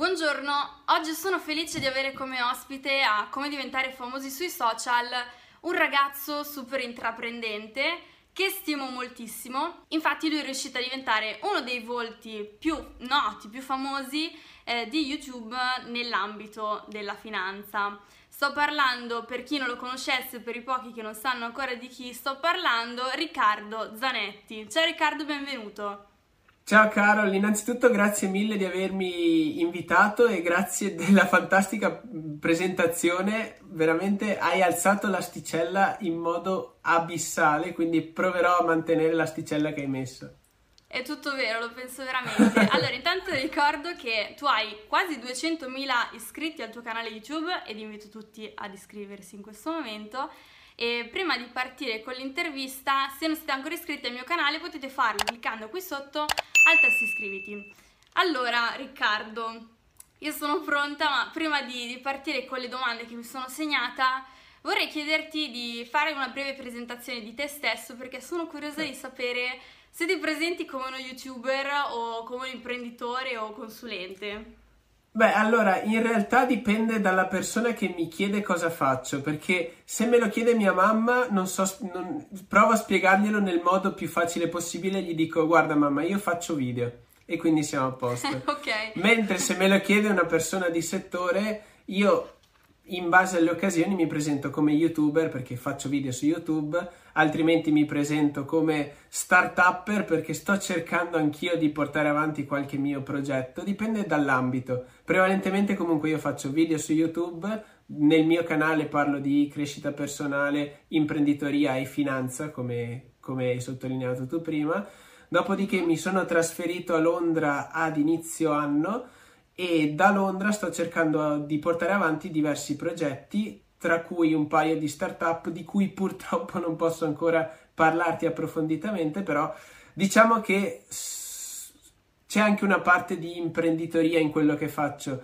Buongiorno, oggi sono felice di avere come ospite a Come diventare famosi sui social un ragazzo super intraprendente che stimo moltissimo. Infatti lui è riuscito a diventare uno dei volti più noti, più famosi eh, di YouTube nell'ambito della finanza. Sto parlando, per chi non lo conoscesse, per i pochi che non sanno ancora di chi sto parlando, Riccardo Zanetti. Ciao Riccardo, benvenuto. Ciao Carol, innanzitutto grazie mille di avermi invitato e grazie della fantastica presentazione, veramente hai alzato l'asticella in modo abissale, quindi proverò a mantenere l'asticella che hai messo. È tutto vero, lo penso veramente. Allora, intanto ricordo che tu hai quasi 200.000 iscritti al tuo canale YouTube ed invito tutti ad iscriversi in questo momento e prima di partire con l'intervista, se non siete ancora iscritti al mio canale, potete farlo cliccando qui sotto al tasto iscriviti. Allora, Riccardo, io sono pronta, ma prima di, di partire con le domande che mi sono segnata, vorrei chiederti di fare una breve presentazione di te stesso perché sono curiosa di sapere se ti presenti come uno youtuber o come un imprenditore o consulente. Beh, allora, in realtà dipende dalla persona che mi chiede cosa faccio, perché se me lo chiede mia mamma, non so, non, provo a spiegarglielo nel modo più facile possibile, gli dico, guarda mamma, io faccio video, e quindi siamo a posto. ok. Mentre se me lo chiede una persona di settore, io in base alle occasioni mi presento come youtuber perché faccio video su YouTube, altrimenti mi presento come start-upper perché sto cercando anch'io di portare avanti qualche mio progetto, dipende dall'ambito. Prevalentemente comunque io faccio video su YouTube, nel mio canale parlo di crescita personale, imprenditoria e finanza, come, come hai sottolineato tu prima. Dopodiché mi sono trasferito a Londra ad inizio anno e da Londra sto cercando di portare avanti diversi progetti, tra cui un paio di startup di cui purtroppo non posso ancora parlarti approfonditamente, però diciamo che c'è anche una parte di imprenditoria in quello che faccio.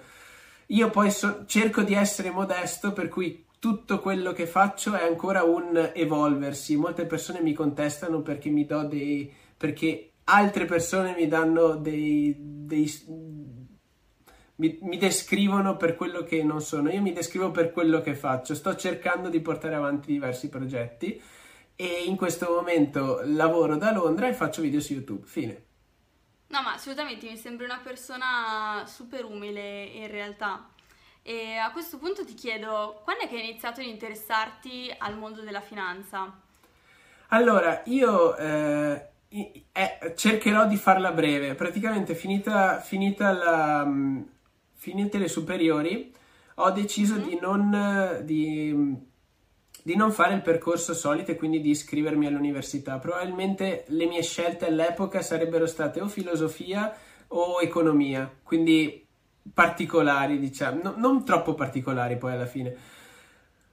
Io poi so- cerco di essere modesto, per cui tutto quello che faccio è ancora un evolversi. Molte persone mi contestano perché mi do dei perché altre persone mi danno dei, dei mi, mi, descrivono per quello che non sono, io mi descrivo per quello che faccio, sto cercando di portare avanti diversi progetti e in questo momento lavoro da Londra e faccio video su YouTube, fine. No, ma assolutamente mi sembri una persona super umile in realtà. E a questo punto ti chiedo, quando è che hai iniziato ad interessarti al mondo della finanza? Allora, io eh, eh, cercherò di farla breve. Praticamente finita, finita la, finite le superiori, ho deciso mm-hmm. di, non, di, di non fare il percorso solito e quindi di iscrivermi all'università. Probabilmente le mie scelte all'epoca sarebbero state o filosofia o economia, quindi particolari, diciamo, no, non troppo particolari poi alla fine.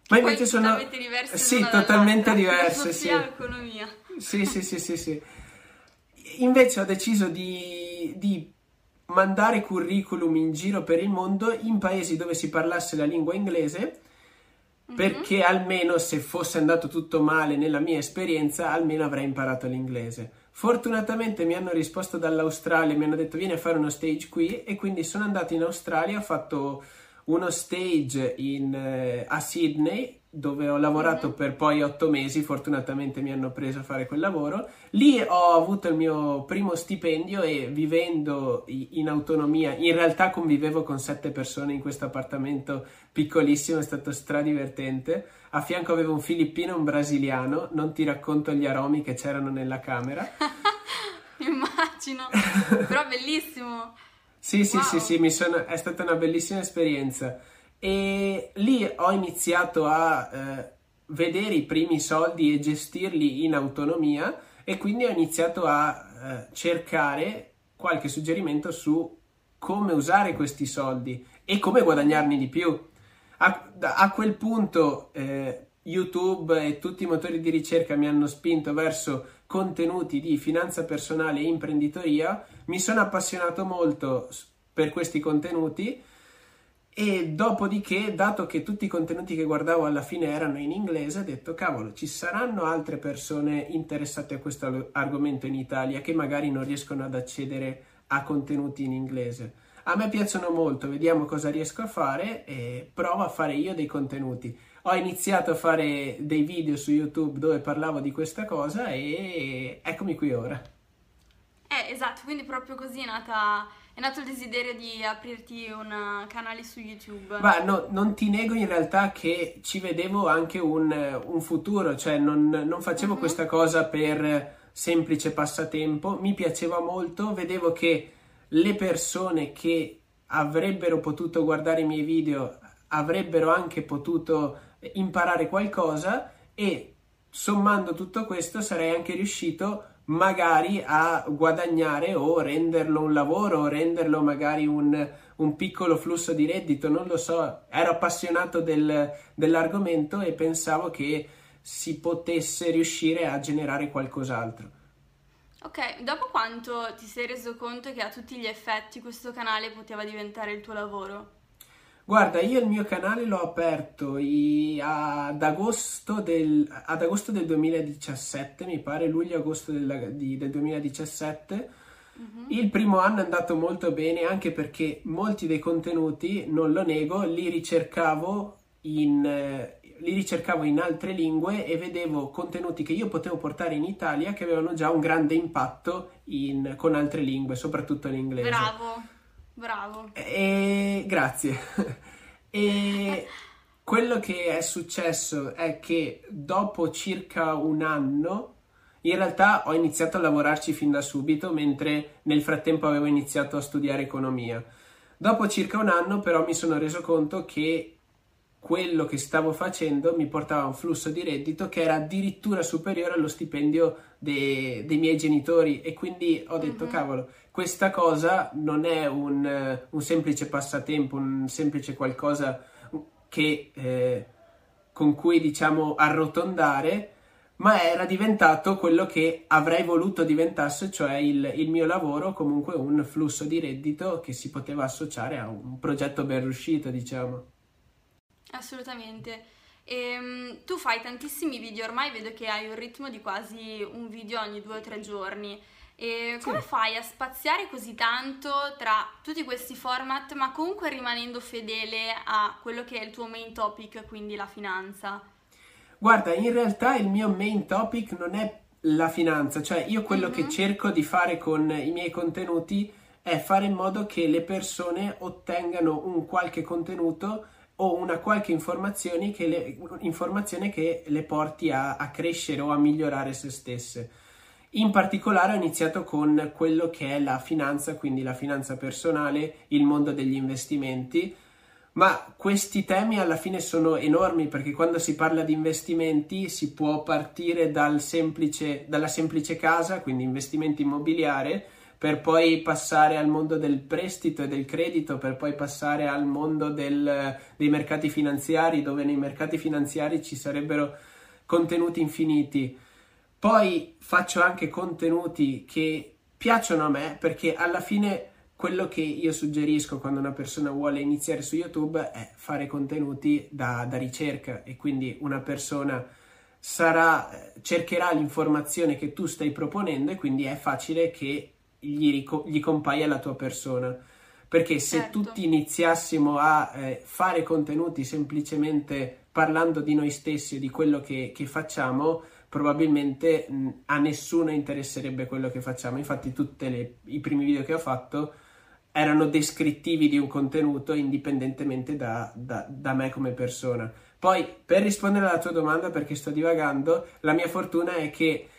Ma invece sono totalmente diverse. Sì, totalmente diverse, sì. economia. Sì, sì, sì, sì, sì. Invece ho deciso di, di mandare curriculum in giro per il mondo in paesi dove si parlasse la lingua inglese mm-hmm. perché almeno se fosse andato tutto male nella mia esperienza almeno avrei imparato l'inglese fortunatamente mi hanno risposto dall'Australia mi hanno detto vieni a fare uno stage qui e quindi sono andato in Australia ho fatto uno stage in, eh, a Sydney dove ho lavorato mm-hmm. per poi otto mesi, fortunatamente mi hanno preso a fare quel lavoro. Lì ho avuto il mio primo stipendio e vivendo in autonomia, in realtà convivevo con sette persone in questo appartamento piccolissimo, è stato stradivertente. A fianco avevo un filippino e un brasiliano, non ti racconto gli aromi che c'erano nella camera. Immagino, però bellissimo. Sì, sì, wow. sì, sì, sono... è stata una bellissima esperienza e lì ho iniziato a eh, vedere i primi soldi e gestirli in autonomia e quindi ho iniziato a eh, cercare qualche suggerimento su come usare questi soldi e come guadagnarne di più. A, a quel punto eh, YouTube e tutti i motori di ricerca mi hanno spinto verso contenuti di finanza personale e imprenditoria, mi sono appassionato molto per questi contenuti e dopodiché, dato che tutti i contenuti che guardavo alla fine erano in inglese, ho detto cavolo, ci saranno altre persone interessate a questo argomento in Italia che magari non riescono ad accedere a contenuti in inglese. a me piacciono molto, vediamo cosa riesco a fare e provo a fare io dei contenuti. Ho iniziato a fare dei video su YouTube dove parlavo di questa cosa e eccomi qui ora. Eh, esatto, quindi proprio così è nata è nato il desiderio di aprirti un canale su YouTube? Ma no, non ti nego in realtà che ci vedevo anche un, un futuro, cioè non, non facevo uh-huh. questa cosa per semplice passatempo, mi piaceva molto, vedevo che le persone che avrebbero potuto guardare i miei video avrebbero anche potuto imparare qualcosa e sommando tutto questo sarei anche riuscito magari a guadagnare o renderlo un lavoro o renderlo magari un, un piccolo flusso di reddito, non lo so, ero appassionato del, dell'argomento e pensavo che si potesse riuscire a generare qualcos'altro. Ok, dopo quanto ti sei reso conto che a tutti gli effetti questo canale poteva diventare il tuo lavoro? Guarda, io il mio canale l'ho aperto i, ad, agosto del, ad, agosto del, 2017, mi pare, luglio-agosto del, del 2017. Uh-huh. Il primo anno è andato molto bene anche perché molti dei contenuti, non lo nego, li ricercavo in, eh, li ricercavo in altre lingue e vedevo contenuti che io potevo portare in Italia che avevano già un grande impatto in, con altre lingue, soprattutto in inglese. Bravo. Bravo. E grazie. e quello che è successo è che dopo circa un anno in realtà ho iniziato a lavorarci fin da subito, mentre nel frattempo avevo iniziato a studiare economia. Dopo circa un anno però mi sono reso conto che quello che stavo facendo mi portava a un flusso di reddito che era addirittura superiore allo stipendio de- dei miei genitori e quindi ho detto mm-hmm. cavolo, questa cosa non è un, un, semplice passatempo, un semplice qualcosa che, eh, con cui diciamo arrotondare, ma era diventato quello che avrei voluto diventasse, cioè il, il mio lavoro, comunque un flusso di reddito che si poteva associare a un progetto ben riuscito, diciamo. Assolutamente. E, ehm, tu fai tantissimi video, ormai vedo che hai un ritmo di quasi un video ogni due o tre giorni. E come sì. fai a spaziare così tanto tra tutti questi format, ma comunque rimanendo fedele a quello che è il tuo main topic, quindi la finanza? Guarda, in realtà il mio main topic non è la finanza, cioè io quello mm-hmm. che cerco di fare con i miei contenuti è fare in modo che le persone ottengano un qualche contenuto o una qualche informazione che le, informazione che le porti a, a crescere o a migliorare se stesse. In particolare ho iniziato con quello che è la finanza, quindi la finanza personale, il mondo degli investimenti, ma questi temi alla fine sono enormi perché quando si parla di investimenti si può partire dal semplice, dalla semplice casa, quindi investimento immobiliare, per poi passare al mondo del prestito e del credito, per poi passare al mondo del, dei mercati finanziari, dove nei mercati finanziari ci sarebbero contenuti infiniti. Poi faccio anche contenuti che piacciono a me perché alla fine quello che io suggerisco quando una persona vuole iniziare su YouTube è fare contenuti da, da ricerca e quindi una persona sarà, cercherà l'informazione che tu stai proponendo e quindi è facile che gli, gli compaia la tua persona. Perché se certo. tutti iniziassimo a eh, fare contenuti semplicemente parlando di noi stessi e di quello che, che facciamo, probabilmente mh, a nessuno interesserebbe quello che facciamo. Infatti, tutti i primi video che ho fatto erano descrittivi di un contenuto indipendentemente da, da, da me come persona. Poi, per rispondere alla tua domanda, perché sto divagando, la mia fortuna è che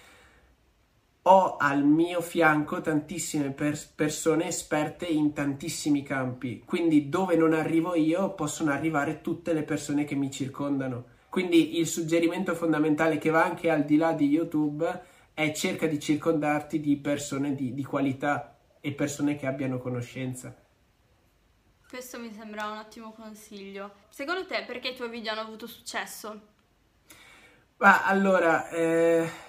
ho al mio fianco tantissime pers- persone esperte in tantissimi campi, quindi dove non arrivo io possono arrivare tutte le persone che mi circondano. Quindi il suggerimento fondamentale che va anche al di là di YouTube è cerca di circondarti di persone di, di qualità e persone che abbiano conoscenza. Questo mi sembra un ottimo consiglio. Secondo te perché i tuoi video hanno avuto successo? Ma allora, eh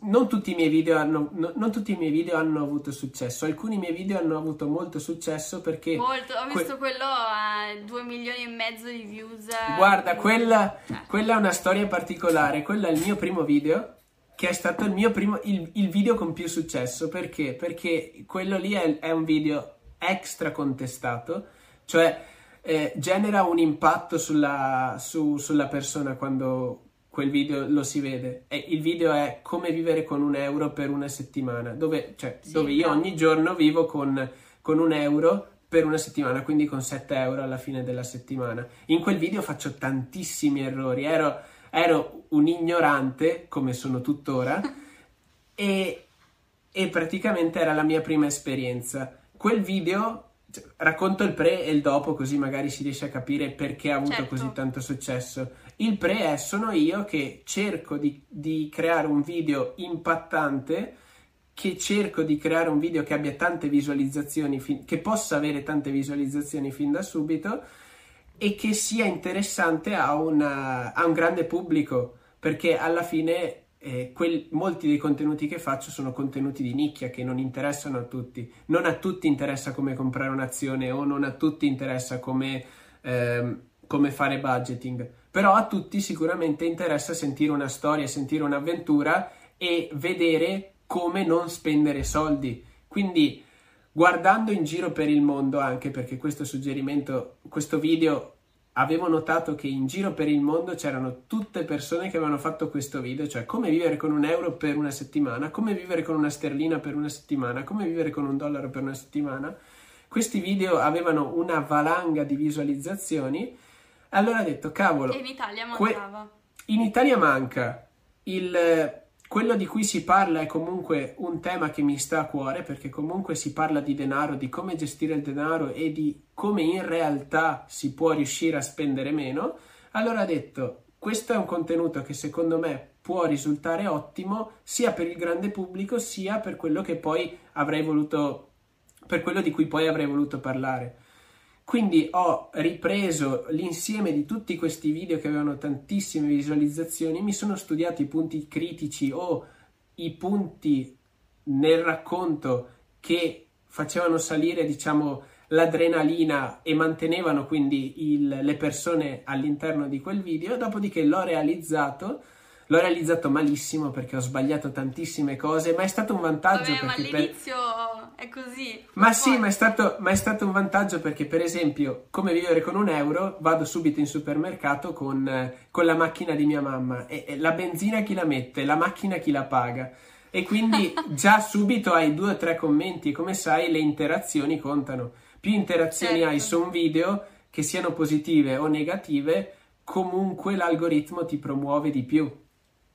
non tutti, hanno, no, non tutti i miei video hanno avuto successo, alcuni miei video hanno avuto molto successo perché... Molto, ho visto que- quello a 2 milioni e mezzo di views. Guarda, quella, eh. quella, è una storia particolare, quello è il mio primo video, che è stato il mio primo, il, il video con più successo, perché? Perché quello lì è, è un video extra contestato, cioè eh, genera un impatto sulla, su, sulla persona quando quel video lo si vede. E il video è come vivere con un euro per una settimana, dove, cioè, sì, dove io ogni giorno vivo con, con un euro per una settimana, quindi con 7 euro alla fine della settimana. In quel video faccio tantissimi errori, ero, ero un ignorante, come sono tuttora, e, e praticamente era la mia prima esperienza. Quel video racconto il pre e il dopo così magari si riesce a capire perché ha avuto certo. così tanto successo. Il pre è sono io che cerco di, di, creare un video impattante che cerco di creare un video che abbia tante visualizzazioni, fin- che possa avere tante visualizzazioni fin da subito e che sia interessante a, una, a un grande pubblico, perché alla fine eh, quel, molti dei contenuti che faccio sono contenuti di nicchia che non interessano a tutti. Non a tutti interessa come comprare un'azione o non a tutti interessa come, ehm, come fare budgeting, però a tutti sicuramente interessa sentire una storia, sentire un'avventura e vedere come non spendere soldi. Quindi guardando in giro per il mondo anche perché questo suggerimento, questo video avevo notato che in giro per il mondo c'erano tutte persone che avevano fatto questo video, cioè come vivere con un euro per una settimana, come vivere con una sterlina per una settimana, come vivere con un dollaro per una settimana. Questi video avevano una valanga di visualizzazioni. Allora ho detto, cavolo. E in Italia mancava. Que- in Italia manca il quello di cui si parla è comunque un tema che mi sta a cuore perché comunque si parla di denaro, di come gestire il denaro e di come in realtà si può riuscire a spendere meno. Allora ho detto, questo è un contenuto che secondo me può risultare ottimo sia per il grande pubblico sia per quello che poi avrei voluto per quello di cui poi avrei voluto parlare. Quindi ho ripreso l'insieme di tutti questi video che avevano tantissime visualizzazioni, mi sono studiato i punti critici o i punti nel racconto che facevano salire, diciamo, l'adrenalina e mantenevano quindi il, le persone all'interno di quel video, dopodiché l'ho realizzato L'ho realizzato malissimo perché ho sbagliato tantissime cose, ma è stato un vantaggio. Vabbè, ma all'inizio per... è così. Ma sì, ma è, stato, ma è, stato, un vantaggio perché, per esempio, come vivere con un euro, vado subito in supermercato con, con la macchina di mia mamma e, e, la benzina chi la mette, la macchina chi la paga. E quindi già subito hai due o tre commenti come sai le interazioni contano. Più interazioni certo. hai su un video, che siano positive o negative, comunque l'algoritmo ti promuove di più.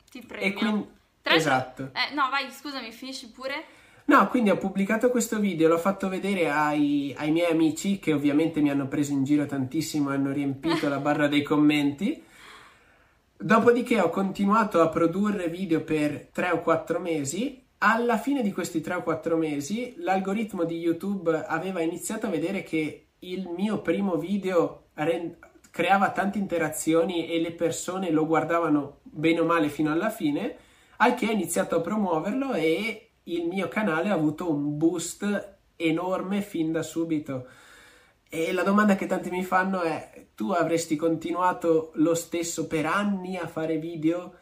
Ti premio. Quindi... Esatto. Eh, no, vai, scusami, finisci pure. No, quindi ho pubblicato questo video, l'ho fatto vedere ai, ai, miei amici che ovviamente mi hanno preso in giro tantissimo e hanno riempito la barra dei commenti. Dopodiché ho continuato a produrre video per 3 o 4 mesi. Alla fine di questi 3 o 4 mesi l'algoritmo di YouTube aveva iniziato a vedere che il mio primo video rend- creava tante interazioni e le persone lo guardavano bene o male fino alla fine, al che ho iniziato a promuoverlo e il mio canale ha avuto un boost enorme fin da subito. E la domanda che tanti mi fanno è: tu avresti continuato lo stesso per anni a fare video?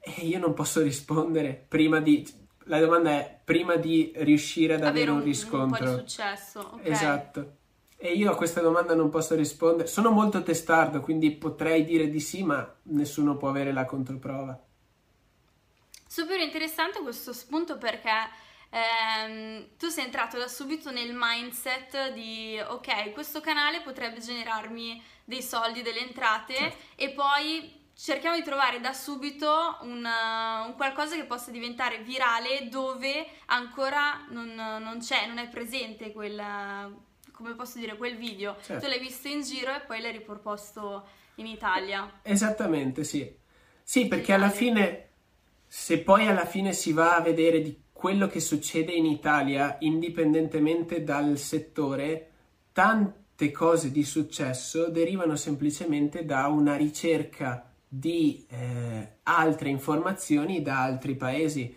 E io non posso rispondere prima di. La domanda è prima di riuscire ad avere, avere un, un riscontro. Un po' di successo. Okay. Esatto. E io a questa domanda non posso rispondere. Sono molto testardo, quindi potrei dire di sì, ma nessuno può avere la controprova. Super interessante questo spunto perché ehm, tu sei entrato da subito nel mindset di ok, questo canale potrebbe generarmi dei soldi, delle entrate certo. e poi cerchiamo di trovare da subito un, un, qualcosa che possa diventare virale dove ancora non, non c'è, non è presente quella come posso dire, quel video, certo. tu l'hai visto in giro e poi l'hai riproposto in Italia. Esattamente, sì. Sì, perché alla fine, se poi alla fine si va a vedere di quello che succede in Italia, indipendentemente dal settore, tante cose di successo derivano semplicemente da una ricerca di eh, altre informazioni da altri paesi,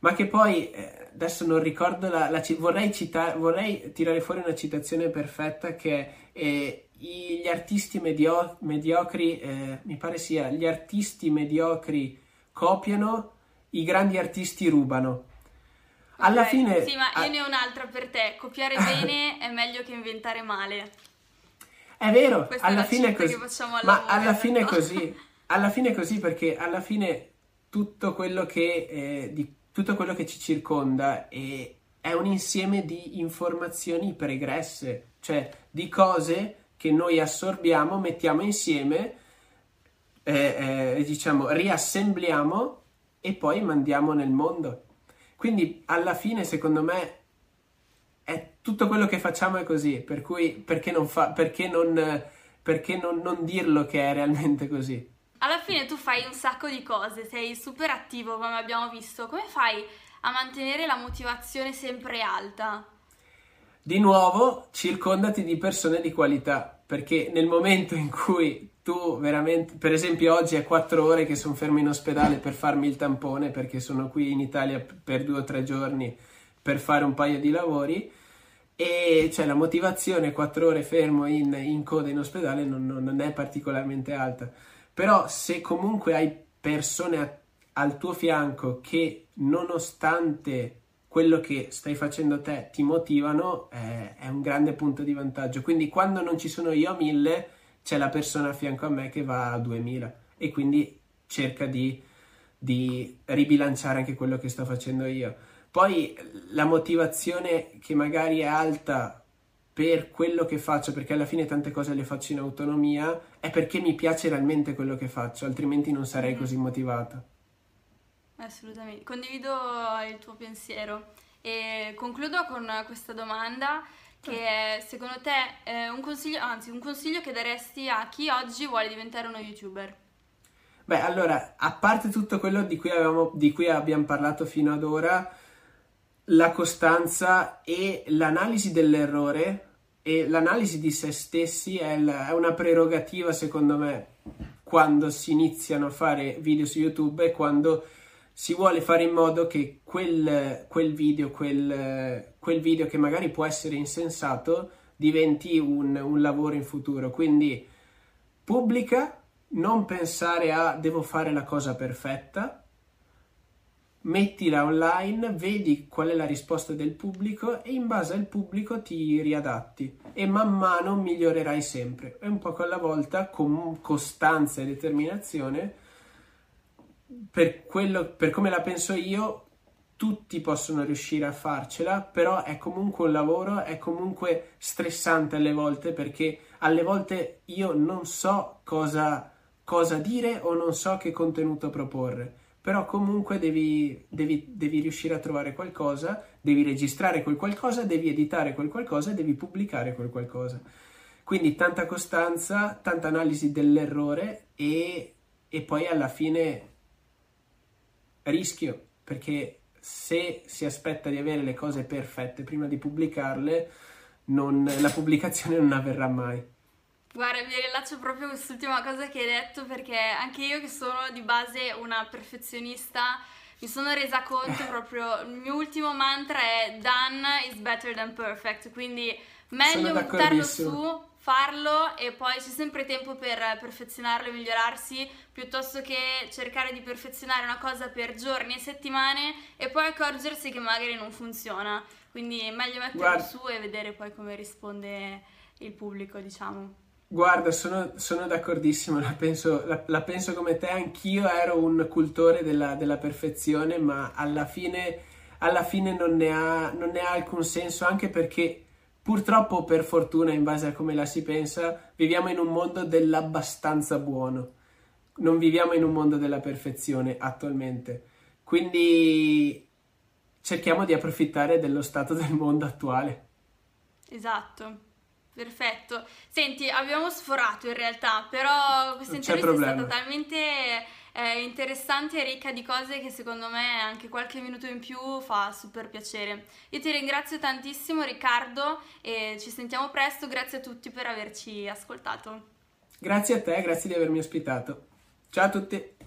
ma che poi eh, adesso non ricordo la, la vorrei, citare, vorrei tirare fuori una citazione perfetta che eh, gli artisti medio, mediocri, eh, mi pare sia, gli artisti mediocri copiano, i grandi artisti rubano. Alla fine... Sì, ma io ne ho un'altra per te. Copiare bene è meglio che inventare male. È vero, alla è la fine è cheat così. che facciamo al Ma lavoro, alla fine è ecco. così. Alla fine è così perché alla fine tutto quello che, eh, di, tutto quello che ci circonda è, è un insieme di informazioni pregresse, cioè di cose che noi assorbiamo, mettiamo insieme, eh, eh, diciamo, riassembliamo e poi mandiamo nel mondo. Quindi alla fine, secondo me, è tutto quello che facciamo è così, per cui perché non, fa, perché non, perché non, non dirlo che è realmente così? Alla fine tu fai un sacco di cose, sei super attivo come abbiamo visto. Come fai a mantenere la motivazione sempre alta? Di nuovo, circondati di persone di qualità, perché nel momento in cui tu veramente, per esempio oggi è quattro ore che sono fermo in ospedale per farmi il tampone, perché sono qui in Italia per due o tre giorni per fare un paio di lavori, e cioè la motivazione quattro ore fermo in, in coda in ospedale non- non è particolarmente alta. Però se comunque hai persone a- al tuo fianco che nonostante quello che stai facendo te ti motivano, eh, è un grande punto di vantaggio. Quindi quando non ci sono io a 1000, c'è la persona a fianco a me che va a 2000 e quindi cerca di, di ribilanciare anche quello che sto facendo io. Poi la motivazione che magari è alta per quello che faccio, perché alla fine tante cose le faccio in autonomia, è perché mi piace realmente quello che faccio, altrimenti non sarei Mm. così motivato. Assolutamente, condivido il tuo pensiero e concludo con questa domanda che è, secondo te è un consiglio, anzi un consiglio che daresti a chi oggi vuole diventare uno youtuber? Beh, allora, a parte tutto quello di cui, avevamo- di cui abbiamo parlato fino ad ora, la costanza e l'analisi dell'errore e l'analisi di se stessi è, il- è una prerogativa, secondo me, quando si iniziano a fare video su YouTube e quando si vuole fare in modo che quel, quel video, quel, quel video che magari può essere insensato, diventi un, un lavoro in futuro. Quindi pubblica, non pensare a devo fare la cosa perfetta, mettila online, vedi qual è la risposta del pubblico e in base al pubblico ti riadatti e man mano migliorerai sempre. E un poco alla volta, con costanza e determinazione, per, quello, per come la penso io, tutti possono riuscire a farcela, però è comunque un lavoro, è comunque stressante alle volte perché alle volte io non so cosa, cosa dire o non so che contenuto proporre, però comunque devi, devi, devi riuscire a trovare qualcosa, devi registrare quel qualcosa, devi editare quel qualcosa devi pubblicare quel qualcosa. Quindi tanta costanza, tanta analisi dell'errore e, e poi alla fine rischio, perché se si aspetta di avere le cose perfette prima di pubblicarle, non- la pubblicazione non avverrà mai. Guarda, mi rilaccio proprio a quest'ultima cosa che hai detto perché anche io che sono di base una perfezionista mi sono resa conto proprio, il mio ultimo mantra è done is better than perfect, quindi meglio buttarlo su, farlo e poi c'è sempre tempo per perfezionarlo e migliorarsi piuttosto che cercare di perfezionare una cosa per giorni e settimane e poi accorgersi che magari non funziona. Quindi meglio metterlo Guarda- su e vedere poi come risponde il pubblico, diciamo. Guarda, sono, sono d'accordissimo, la penso, la- la penso come te, anch'io ero un cultore della, della perfezione, ma alla fine, alla fine non ne ha, non ne ha alcun senso, anche perché purtroppo, per fortuna, in base a come la si pensa, viviamo in un mondo dell'abbastanza buono, non viviamo in un mondo della perfezione attualmente. Quindi cerchiamo di approfittare dello stato del mondo attuale. Esatto, perfetto. Senti, abbiamo sforato in realtà, però questa intervista è stata talmente eh, interessante e ricca di cose che secondo me anche qualche minuto in più fa super piacere. Io ti ringrazio tantissimo Riccardo e ci sentiamo presto, grazie a tutti per averci ascoltato. Grazie a te, grazie di avermi ospitato. Ciao a tutti!